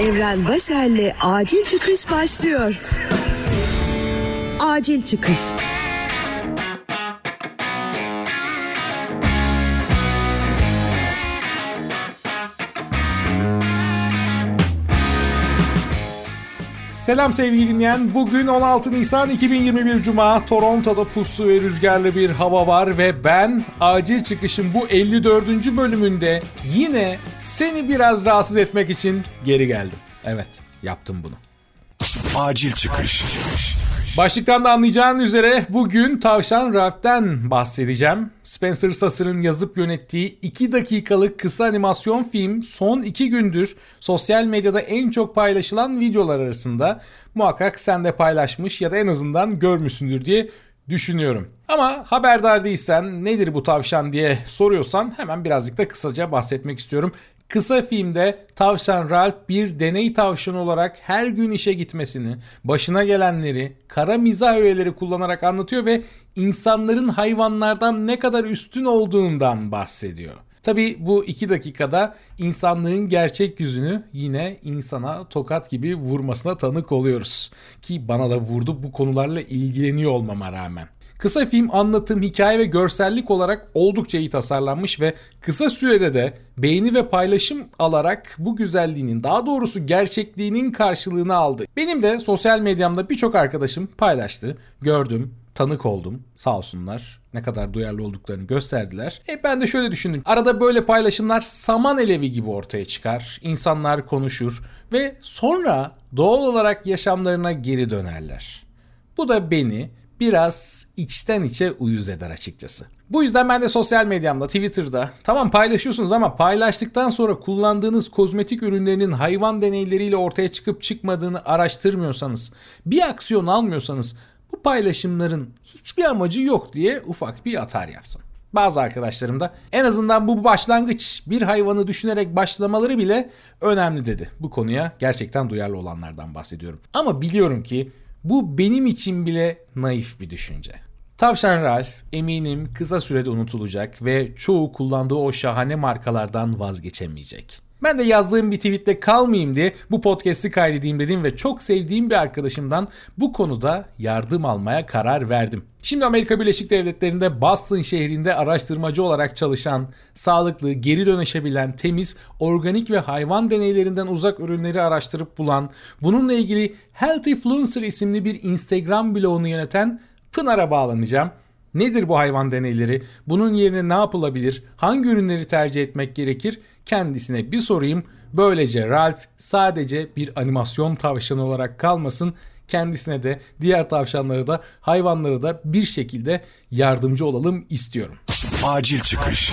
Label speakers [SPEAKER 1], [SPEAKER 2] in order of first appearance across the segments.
[SPEAKER 1] Evren Başer'le Acil Çıkış başlıyor. Acil Çıkış.
[SPEAKER 2] Selam sevgili dinleyen. Bugün 16 Nisan 2021 Cuma. Toronto'da puslu ve rüzgarlı bir hava var ve ben acil çıkışın bu 54. bölümünde yine seni biraz rahatsız etmek için geri geldim. Evet, yaptım bunu.
[SPEAKER 3] Acil çıkış.
[SPEAKER 2] Başlıktan da anlayacağın üzere bugün Tavşan Ralph'ten bahsedeceğim. Spencer Sasser'ın yazıp yönettiği 2 dakikalık kısa animasyon film son 2 gündür sosyal medyada en çok paylaşılan videolar arasında. Muhakkak sen de paylaşmış ya da en azından görmüşsündür diye düşünüyorum. Ama haberdar değilsen nedir bu tavşan diye soruyorsan hemen birazcık da kısaca bahsetmek istiyorum. Kısa filmde tavşan Ralph bir deney tavşanı olarak her gün işe gitmesini, başına gelenleri, kara mizah öğeleri kullanarak anlatıyor ve insanların hayvanlardan ne kadar üstün olduğundan bahsediyor. Tabi bu iki dakikada insanlığın gerçek yüzünü yine insana tokat gibi vurmasına tanık oluyoruz. Ki bana da vurdu bu konularla ilgileniyor olmama rağmen. Kısa film anlatım, hikaye ve görsellik olarak oldukça iyi tasarlanmış ve kısa sürede de beğeni ve paylaşım alarak bu güzelliğinin daha doğrusu gerçekliğinin karşılığını aldı. Benim de sosyal medyamda birçok arkadaşım paylaştı, gördüm, tanık oldum sağ olsunlar. Ne kadar duyarlı olduklarını gösterdiler. E ben de şöyle düşündüm. Arada böyle paylaşımlar saman elevi gibi ortaya çıkar. İnsanlar konuşur ve sonra doğal olarak yaşamlarına geri dönerler. Bu da beni biraz içten içe uyuz eder açıkçası. Bu yüzden ben de sosyal medyamda, Twitter'da tamam paylaşıyorsunuz ama paylaştıktan sonra kullandığınız kozmetik ürünlerinin hayvan deneyleriyle ortaya çıkıp çıkmadığını araştırmıyorsanız, bir aksiyon almıyorsanız bu paylaşımların hiçbir amacı yok diye ufak bir atar yaptım. Bazı arkadaşlarım da en azından bu başlangıç bir hayvanı düşünerek başlamaları bile önemli dedi. Bu konuya gerçekten duyarlı olanlardan bahsediyorum. Ama biliyorum ki bu benim için bile naif bir düşünce. Tavşan Ralph eminim kısa sürede unutulacak ve çoğu kullandığı o şahane markalardan vazgeçemeyecek. Ben de yazdığım bir tweette kalmayayım diye bu podcast'i kaydedeyim dedim ve çok sevdiğim bir arkadaşımdan bu konuda yardım almaya karar verdim. Şimdi Amerika Birleşik Devletleri'nde Boston şehrinde araştırmacı olarak çalışan, sağlıklı, geri dönüşebilen, temiz, organik ve hayvan deneylerinden uzak ürünleri araştırıp bulan, bununla ilgili Healthy Influencer isimli bir Instagram bloğunu yöneten Pınar'a bağlanacağım. Nedir bu hayvan deneyleri? Bunun yerine ne yapılabilir? Hangi ürünleri tercih etmek gerekir? Kendisine bir sorayım. Böylece Ralph sadece bir animasyon tavşanı olarak kalmasın. Kendisine de diğer tavşanlara da hayvanlara da bir şekilde yardımcı olalım istiyorum.
[SPEAKER 3] Acil çıkış.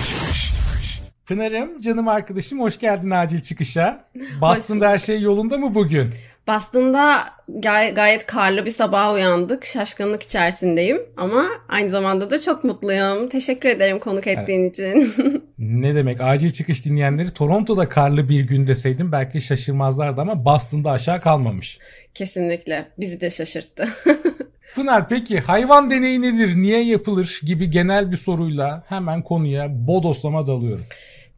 [SPEAKER 2] Pınar'ım canım arkadaşım hoş geldin acil çıkışa. Boston'da her şey yolunda mı bugün?
[SPEAKER 4] Boston'da gay- gayet karlı bir sabah uyandık. Şaşkınlık içerisindeyim ama aynı zamanda da çok mutluyum. Teşekkür ederim konuk ettiğin evet. için.
[SPEAKER 2] ne demek acil çıkış dinleyenleri Toronto'da karlı bir gün deseydim belki şaşırmazlardı ama Boston'da aşağı kalmamış.
[SPEAKER 4] Kesinlikle bizi de şaşırttı.
[SPEAKER 2] Pınar peki hayvan deneyi nedir, niye yapılır gibi genel bir soruyla hemen konuya bodoslama dalıyorum.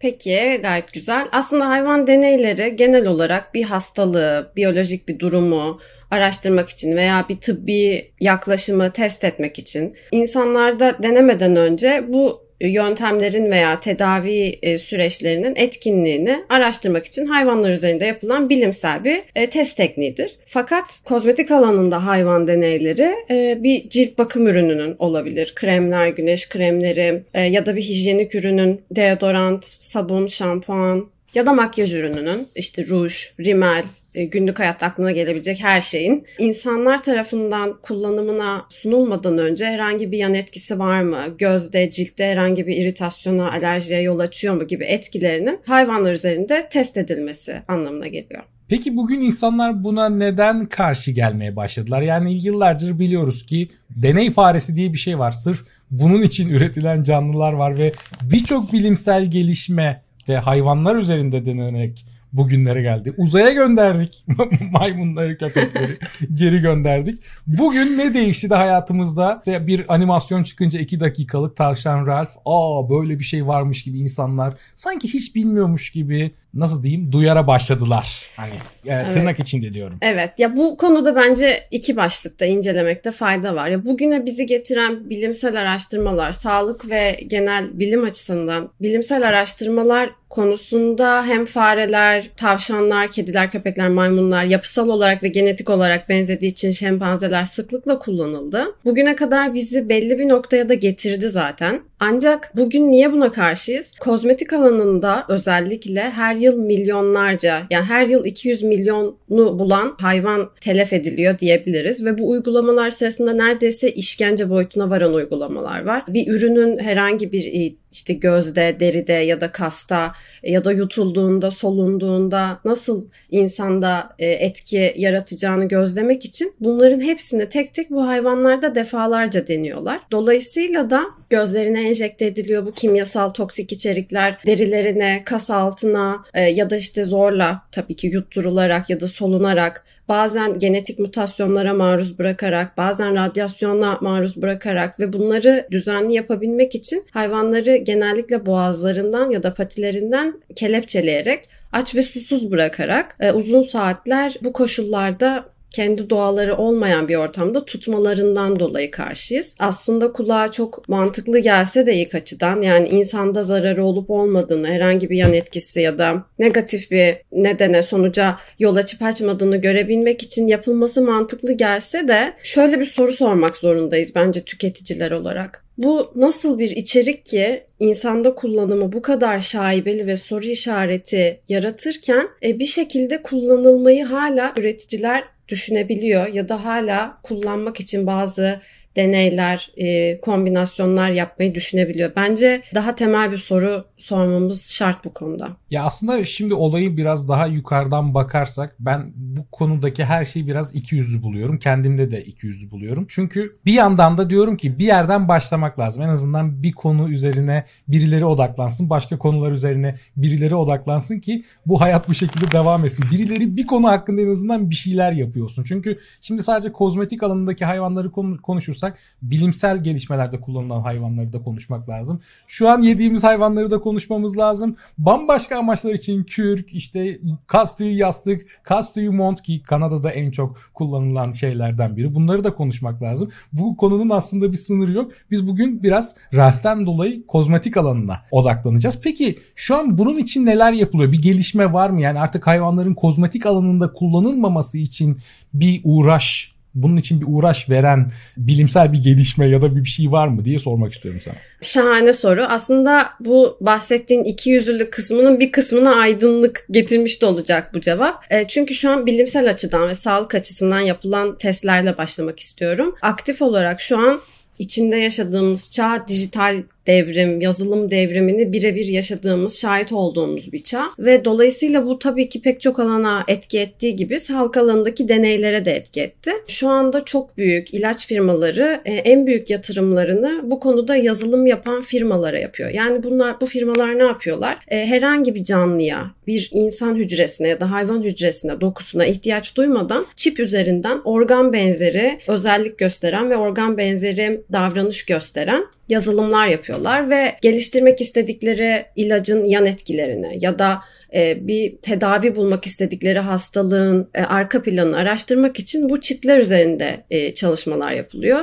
[SPEAKER 4] Peki gayet güzel. Aslında hayvan deneyleri genel olarak bir hastalığı, biyolojik bir durumu araştırmak için veya bir tıbbi yaklaşımı test etmek için insanlarda denemeden önce bu yöntemlerin veya tedavi e, süreçlerinin etkinliğini araştırmak için hayvanlar üzerinde yapılan bilimsel bir e, test tekniğidir. Fakat kozmetik alanında hayvan deneyleri e, bir cilt bakım ürününün olabilir. Kremler, güneş kremleri ya da bir hijyenik ürünün deodorant, sabun, şampuan ya da makyaj ürününün işte ruj, rimel, günlük hayatta aklına gelebilecek her şeyin insanlar tarafından kullanımına sunulmadan önce herhangi bir yan etkisi var mı? Gözde, ciltte herhangi bir iritasyona, alerjiye yol açıyor mu gibi etkilerinin hayvanlar üzerinde test edilmesi anlamına geliyor.
[SPEAKER 2] Peki bugün insanlar buna neden karşı gelmeye başladılar? Yani yıllardır biliyoruz ki deney faresi diye bir şey var. Sırf bunun için üretilen canlılar var ve birçok bilimsel gelişme de hayvanlar üzerinde denenerek bugünlere geldi. Uzaya gönderdik maymunları, köpekleri geri gönderdik. Bugün ne değişti de hayatımızda? İşte bir animasyon çıkınca 2 dakikalık tavşan Ralph. Aa böyle bir şey varmış gibi insanlar sanki hiç bilmiyormuş gibi nasıl diyeyim duyara başladılar. Hani e, tırnak
[SPEAKER 4] Evet.
[SPEAKER 2] içinde diyorum.
[SPEAKER 4] Evet ya bu konuda bence iki başlıkta incelemekte fayda var. Ya bugüne bizi getiren bilimsel araştırmalar, sağlık ve genel bilim açısından bilimsel araştırmalar konusunda hem fareler, tavşanlar, kediler, köpekler, maymunlar yapısal olarak ve genetik olarak benzediği için şempanzeler sıklıkla kullanıldı. Bugüne kadar bizi belli bir noktaya da getirdi zaten. Ancak bugün niye buna karşıyız? Kozmetik alanında özellikle her yıl milyonlarca yani her yıl 200 milyonu bulan hayvan telef ediliyor diyebiliriz ve bu uygulamalar sırasında neredeyse işkence boyutuna varan uygulamalar var. Bir ürünün herhangi bir işte gözde, deride ya da kasta ya da yutulduğunda, solunduğunda nasıl insanda e, etki yaratacağını gözlemek için bunların hepsini tek tek bu hayvanlarda defalarca deniyorlar. Dolayısıyla da gözlerine enjekte ediliyor bu kimyasal toksik içerikler derilerine, kas altına e, ya da işte zorla tabii ki yutturularak ya da solunarak bazen genetik mutasyonlara maruz bırakarak, bazen radyasyona maruz bırakarak ve bunları düzenli yapabilmek için hayvanları genellikle boğazlarından ya da patilerinden kelepçeleyerek aç ve susuz bırakarak e, uzun saatler bu koşullarda kendi doğaları olmayan bir ortamda tutmalarından dolayı karşıyız. Aslında kulağa çok mantıklı gelse de ilk açıdan yani insanda zararı olup olmadığını, herhangi bir yan etkisi ya da negatif bir nedene sonuca yol açıp açmadığını görebilmek için yapılması mantıklı gelse de şöyle bir soru sormak zorundayız bence tüketiciler olarak. Bu nasıl bir içerik ki insanda kullanımı bu kadar şaibeli ve soru işareti yaratırken e, bir şekilde kullanılmayı hala üreticiler düşünebiliyor ya da hala kullanmak için bazı deneyler, e, kombinasyonlar yapmayı düşünebiliyor. Bence daha temel bir soru sormamız şart bu konuda.
[SPEAKER 2] Ya aslında şimdi olayı biraz daha yukarıdan bakarsak ben bu konudaki her şeyi biraz iki yüzlü buluyorum. Kendimde de iki yüzlü buluyorum. Çünkü bir yandan da diyorum ki bir yerden başlamak lazım. En azından bir konu üzerine birileri odaklansın. Başka konular üzerine birileri odaklansın ki bu hayat bu şekilde devam etsin. Birileri bir konu hakkında en azından bir şeyler yapıyorsun. Çünkü şimdi sadece kozmetik alanındaki hayvanları konu- konuşursak bilimsel gelişmelerde kullanılan hayvanları da konuşmak lazım. Şu an yediğimiz hayvanları da konuşmamız lazım. Bambaşka amaçlar için kürk, işte kas tüyü yastık, kas tüyü mont ki Kanada'da en çok kullanılan şeylerden biri. Bunları da konuşmak lazım. Bu konunun aslında bir sınırı yok. Biz bugün biraz Ralph'ten dolayı kozmetik alanına odaklanacağız. Peki şu an bunun için neler yapılıyor? Bir gelişme var mı? Yani artık hayvanların kozmetik alanında kullanılmaması için bir uğraş bunun için bir uğraş veren bilimsel bir gelişme ya da bir şey var mı diye sormak istiyorum sana.
[SPEAKER 4] Şahane soru. Aslında bu bahsettiğin iki yüzlülük kısmının bir kısmına aydınlık getirmiş de olacak bu cevap. E, çünkü şu an bilimsel açıdan ve sağlık açısından yapılan testlerle başlamak istiyorum. Aktif olarak şu an içinde yaşadığımız çağ dijital devrim, yazılım devrimini birebir yaşadığımız, şahit olduğumuz bir çağ. Ve dolayısıyla bu tabii ki pek çok alana etki ettiği gibi sağlık alanındaki deneylere de etki etti. Şu anda çok büyük ilaç firmaları e, en büyük yatırımlarını bu konuda yazılım yapan firmalara yapıyor. Yani bunlar bu firmalar ne yapıyorlar? E, herhangi bir canlıya, bir insan hücresine ya da hayvan hücresine, dokusuna ihtiyaç duymadan çip üzerinden organ benzeri özellik gösteren ve organ benzeri davranış gösteren yazılımlar yapıyorlar ve geliştirmek istedikleri ilacın yan etkilerini ya da e, bir tedavi bulmak istedikleri hastalığın e, arka planını araştırmak için bu çipler üzerinde e, çalışmalar yapılıyor.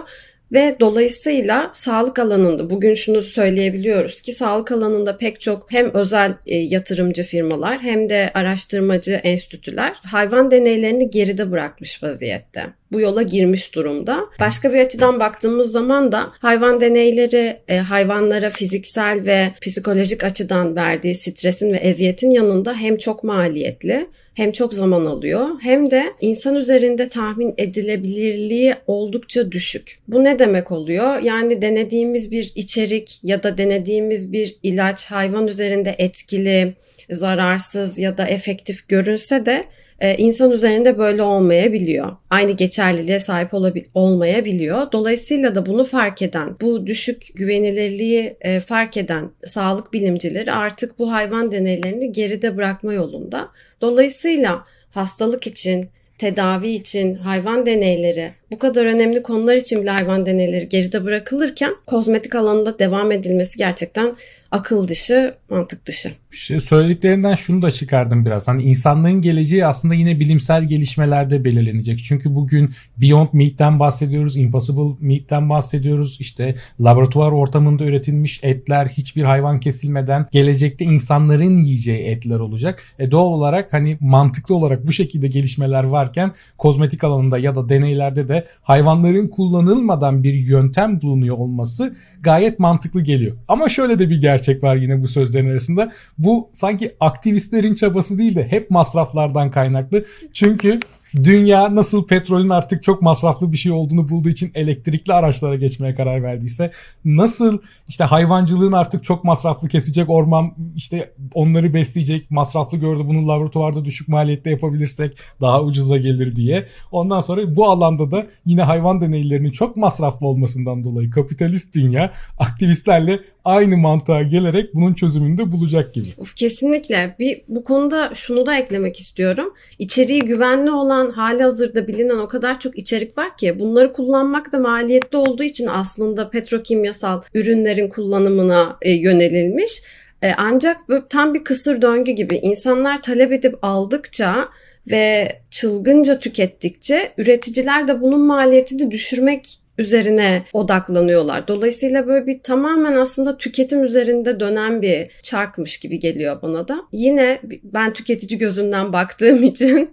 [SPEAKER 4] Ve dolayısıyla sağlık alanında bugün şunu söyleyebiliyoruz ki sağlık alanında pek çok hem özel e, yatırımcı firmalar hem de araştırmacı enstitüler hayvan deneylerini geride bırakmış vaziyette. Bu yola girmiş durumda. Başka bir açıdan baktığımız zaman da hayvan deneyleri e, hayvanlara fiziksel ve psikolojik açıdan verdiği stresin ve eziyetin yanında hem çok maliyetli hem çok zaman alıyor hem de insan üzerinde tahmin edilebilirliği oldukça düşük. Bu ne demek oluyor? Yani denediğimiz bir içerik ya da denediğimiz bir ilaç hayvan üzerinde etkili, zararsız ya da efektif görünse de e, insan üzerinde böyle olmayabiliyor. Aynı geçerliliğe sahip olmayabiliyor. Dolayısıyla da bunu fark eden, bu düşük güvenilirliği e, fark eden sağlık bilimcileri artık bu hayvan deneylerini geride bırakma yolunda. Dolayısıyla hastalık için, tedavi için hayvan deneyleri, bu kadar önemli konular için bile hayvan deneyleri geride bırakılırken kozmetik alanında devam edilmesi gerçekten akıl dışı, mantık dışı.
[SPEAKER 2] İşte söylediklerinden şunu da çıkardım biraz. Hani insanlığın geleceği aslında yine bilimsel gelişmelerde belirlenecek. Çünkü bugün Beyond Meat'ten bahsediyoruz, Impossible Meat'ten bahsediyoruz. İşte laboratuvar ortamında üretilmiş etler hiçbir hayvan kesilmeden gelecekte insanların yiyeceği etler olacak. E doğal olarak hani mantıklı olarak bu şekilde gelişmeler varken kozmetik alanında ya da deneylerde de hayvanların kullanılmadan bir yöntem bulunuyor olması gayet mantıklı geliyor. Ama şöyle de bir gerçek var yine bu sözlerin arasında. Bu sanki aktivistlerin çabası değil de hep masraflardan kaynaklı. Çünkü dünya nasıl petrolün artık çok masraflı bir şey olduğunu bulduğu için elektrikli araçlara geçmeye karar verdiyse nasıl işte hayvancılığın artık çok masraflı kesecek orman işte onları besleyecek masraflı gördü bunu laboratuvarda düşük maliyette yapabilirsek daha ucuza gelir diye. Ondan sonra bu alanda da yine hayvan deneylerinin çok masraflı olmasından dolayı kapitalist dünya aktivistlerle aynı mantığa gelerek bunun çözümünü de bulacak gibi.
[SPEAKER 4] Uf, kesinlikle. Bir bu konuda şunu da eklemek istiyorum. İçeriği güvenli olan hali hazırda bilinen o kadar çok içerik var ki bunları kullanmak da maliyetli olduğu için aslında petrokimyasal ürünlerin kullanımına e, yönelilmiş. E, ancak böyle tam bir kısır döngü gibi insanlar talep edip aldıkça ve çılgınca tükettikçe üreticiler de bunun maliyetini düşürmek üzerine odaklanıyorlar. Dolayısıyla böyle bir tamamen aslında tüketim üzerinde dönen bir çarkmış gibi geliyor bana da. Yine ben tüketici gözünden baktığım için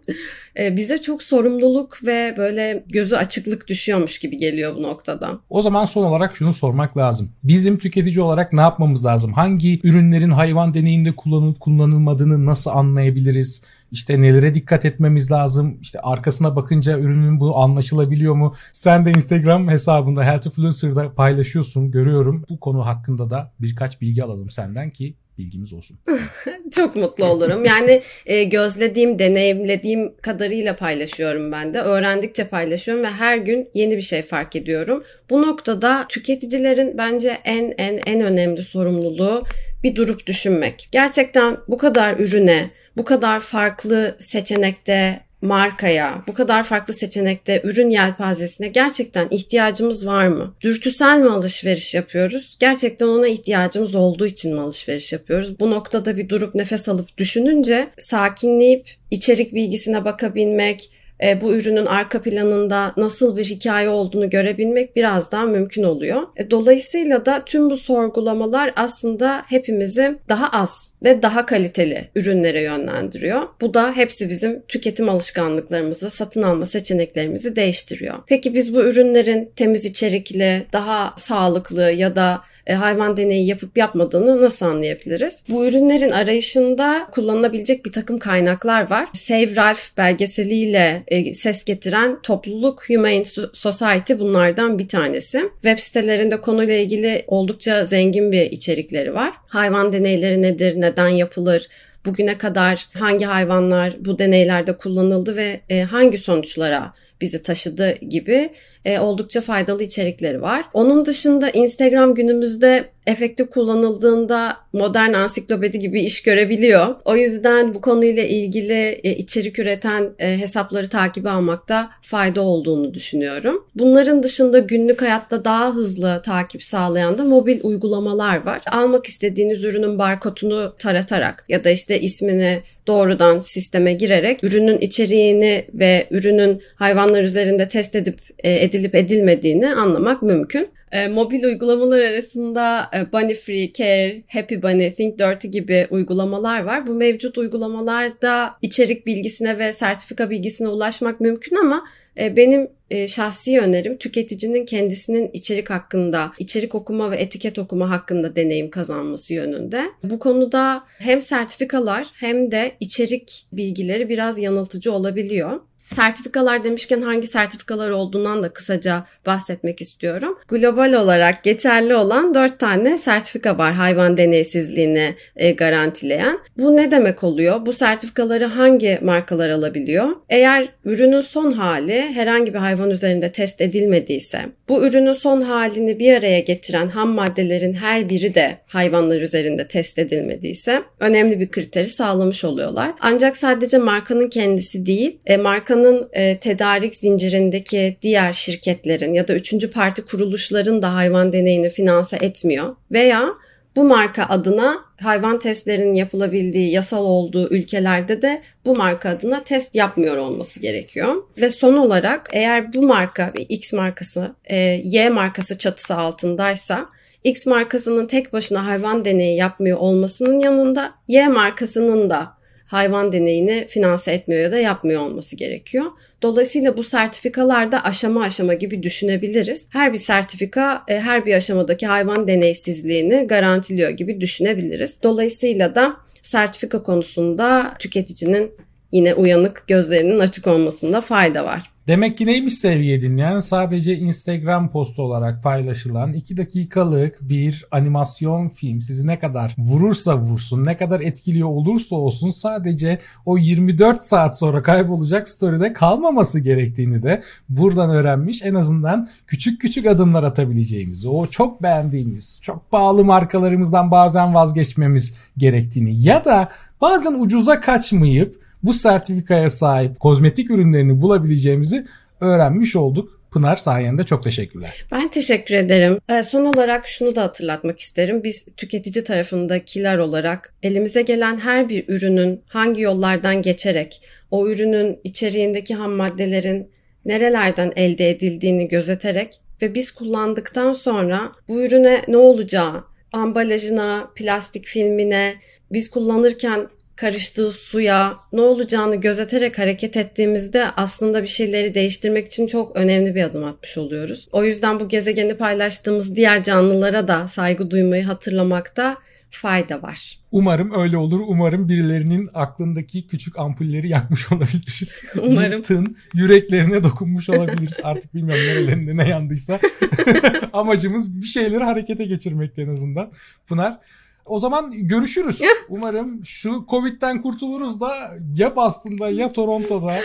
[SPEAKER 4] bize çok sorumluluk ve böyle gözü açıklık düşüyormuş gibi geliyor bu noktada.
[SPEAKER 2] O zaman son olarak şunu sormak lazım. Bizim tüketici olarak ne yapmamız lazım? Hangi ürünlerin hayvan deneyinde kullanılıp kullanılmadığını nasıl anlayabiliriz? İşte nelere dikkat etmemiz lazım? İşte arkasına bakınca ürünün bu anlaşılabiliyor mu? Sen de Instagram hesabında Healthfluencer'da paylaşıyorsun görüyorum. Bu konu hakkında da birkaç bilgi alalım senden ki bilgimiz olsun.
[SPEAKER 4] Çok mutlu olurum. Yani e, gözlediğim, deneyimlediğim kadarıyla paylaşıyorum ben de. Öğrendikçe paylaşıyorum ve her gün yeni bir şey fark ediyorum. Bu noktada tüketicilerin bence en en en önemli sorumluluğu bir durup düşünmek. Gerçekten bu kadar ürüne, bu kadar farklı seçenekte markaya, bu kadar farklı seçenekte ürün yelpazesine gerçekten ihtiyacımız var mı? Dürtüsel mi alışveriş yapıyoruz? Gerçekten ona ihtiyacımız olduğu için mi alışveriş yapıyoruz? Bu noktada bir durup nefes alıp düşününce sakinleyip içerik bilgisine bakabilmek, e, bu ürünün arka planında nasıl bir hikaye olduğunu görebilmek biraz daha mümkün oluyor. E, dolayısıyla da tüm bu sorgulamalar aslında hepimizi daha az ve daha kaliteli ürünlere yönlendiriyor. Bu da hepsi bizim tüketim alışkanlıklarımızı, satın alma seçeneklerimizi değiştiriyor. Peki biz bu ürünlerin temiz içerikli, daha sağlıklı ya da e, hayvan deneyi yapıp yapmadığını nasıl anlayabiliriz? Bu ürünlerin arayışında kullanılabilecek bir takım kaynaklar var. Save Ralph belgeseliyle e, ses getiren topluluk Humane Society bunlardan bir tanesi. Web sitelerinde konuyla ilgili oldukça zengin bir içerikleri var. Hayvan deneyleri nedir, neden yapılır, bugüne kadar hangi hayvanlar bu deneylerde kullanıldı ve e, hangi sonuçlara bizi taşıdı gibi e, oldukça faydalı içerikleri var. Onun dışında Instagram günümüzde efektif kullanıldığında modern ansiklopedi gibi iş görebiliyor. O yüzden bu konuyla ilgili e, içerik üreten e, hesapları takibi almakta fayda olduğunu düşünüyorum. Bunların dışında günlük hayatta daha hızlı takip sağlayan da mobil uygulamalar var. Almak istediğiniz ürünün barkodunu taratarak ya da işte ismini doğrudan sisteme girerek ürünün içeriğini ve ürünün hayvanlar üzerinde test edip edilip edilmediğini anlamak mümkün. E, mobil uygulamalar arasında e, Free, Care, Happy Bunny, Think Dirty gibi uygulamalar var. Bu mevcut uygulamalarda içerik bilgisine ve sertifika bilgisine ulaşmak mümkün ama e, benim e, şahsi önerim tüketicinin kendisinin içerik hakkında, içerik okuma ve etiket okuma hakkında deneyim kazanması yönünde. Bu konuda hem sertifikalar hem de içerik bilgileri biraz yanıltıcı olabiliyor. Sertifikalar demişken hangi sertifikalar olduğundan da kısaca bahsetmek istiyorum. Global olarak geçerli olan 4 tane sertifika var hayvan deneysizliğini e, garantileyen. Bu ne demek oluyor? Bu sertifikaları hangi markalar alabiliyor? Eğer ürünün son hali herhangi bir hayvan üzerinde test edilmediyse, bu ürünün son halini bir araya getiren ham maddelerin her biri de hayvanlar üzerinde test edilmediyse önemli bir kriteri sağlamış oluyorlar. Ancak sadece markanın kendisi değil, e, markanın e, tedarik zincirindeki diğer şirketlerin ya da üçüncü parti kuruluşların da hayvan deneyini finanse etmiyor veya bu marka adına hayvan testlerinin yapılabildiği yasal olduğu ülkelerde de bu marka adına test yapmıyor olması gerekiyor. Ve son olarak eğer bu marka X markası e, Y markası çatısı altındaysa X markasının tek başına hayvan deneyi yapmıyor olmasının yanında Y markasının da hayvan deneyini finanse etmiyor ya da yapmıyor olması gerekiyor. Dolayısıyla bu sertifikalarda aşama aşama gibi düşünebiliriz. Her bir sertifika e, her bir aşamadaki hayvan deneysizliğini garantiliyor gibi düşünebiliriz. Dolayısıyla da sertifika konusunda tüketicinin yine uyanık gözlerinin açık olmasında fayda var.
[SPEAKER 2] Demek ki neymiş sevgili dinleyen? Sadece Instagram postu olarak paylaşılan 2 dakikalık bir animasyon film sizi ne kadar vurursa vursun, ne kadar etkiliyor olursa olsun sadece o 24 saat sonra kaybolacak story'de kalmaması gerektiğini de buradan öğrenmiş. En azından küçük küçük adımlar atabileceğimizi, o çok beğendiğimiz, çok pahalı markalarımızdan bazen vazgeçmemiz gerektiğini ya da bazen ucuza kaçmayıp bu sertifikaya sahip kozmetik ürünlerini bulabileceğimizi öğrenmiş olduk. Pınar sayende çok teşekkürler.
[SPEAKER 4] Ben teşekkür ederim. Ee, son olarak şunu da hatırlatmak isterim. Biz tüketici tarafındakiler olarak elimize gelen her bir ürünün hangi yollardan geçerek o ürünün içeriğindeki ham maddelerin nerelerden elde edildiğini gözeterek ve biz kullandıktan sonra bu ürüne ne olacağı, ambalajına, plastik filmine, biz kullanırken karıştığı suya ne olacağını gözeterek hareket ettiğimizde aslında bir şeyleri değiştirmek için çok önemli bir adım atmış oluyoruz. O yüzden bu gezegeni paylaştığımız diğer canlılara da saygı duymayı hatırlamakta fayda var.
[SPEAKER 2] Umarım öyle olur. Umarım birilerinin aklındaki küçük ampulleri yakmış olabiliriz.
[SPEAKER 4] Umarım.
[SPEAKER 2] Tın yüreklerine dokunmuş olabiliriz. Artık bilmiyorum nerelerinde ne yandıysa. Amacımız bir şeyleri harekete geçirmekti en azından. Pınar o zaman görüşürüz. Umarım şu Covid'den kurtuluruz da ya Boston'da ya Toronto'da.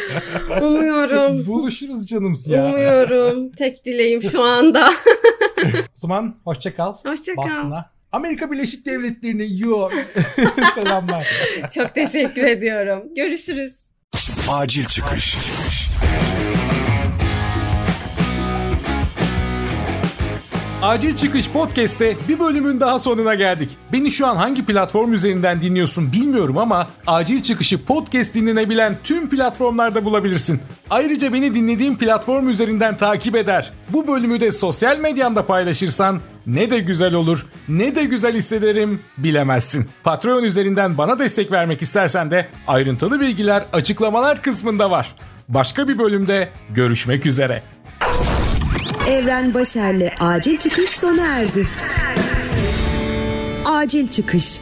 [SPEAKER 4] Umuyorum.
[SPEAKER 2] Buluşuruz canımız ya.
[SPEAKER 4] Umuyorum. Tek dileğim şu anda.
[SPEAKER 2] o zaman hoşça kal.
[SPEAKER 4] Hoşça kal.
[SPEAKER 2] Boston'a. Amerika Birleşik Devletleri'ne yo. Selamlar.
[SPEAKER 4] Çok teşekkür ediyorum. Görüşürüz.
[SPEAKER 3] Acil çıkış.
[SPEAKER 2] Acil Çıkış Podcast'te bir bölümün daha sonuna geldik. Beni şu an hangi platform üzerinden dinliyorsun bilmiyorum ama Acil Çıkış'ı podcast dinlenebilen tüm platformlarda bulabilirsin. Ayrıca beni dinlediğin platform üzerinden takip eder. Bu bölümü de sosyal medyanda paylaşırsan ne de güzel olur, ne de güzel hissederim bilemezsin. Patreon üzerinden bana destek vermek istersen de ayrıntılı bilgiler açıklamalar kısmında var. Başka bir bölümde görüşmek üzere.
[SPEAKER 1] Evren Başer'le acil çıkış sona erdi. Acil çıkış.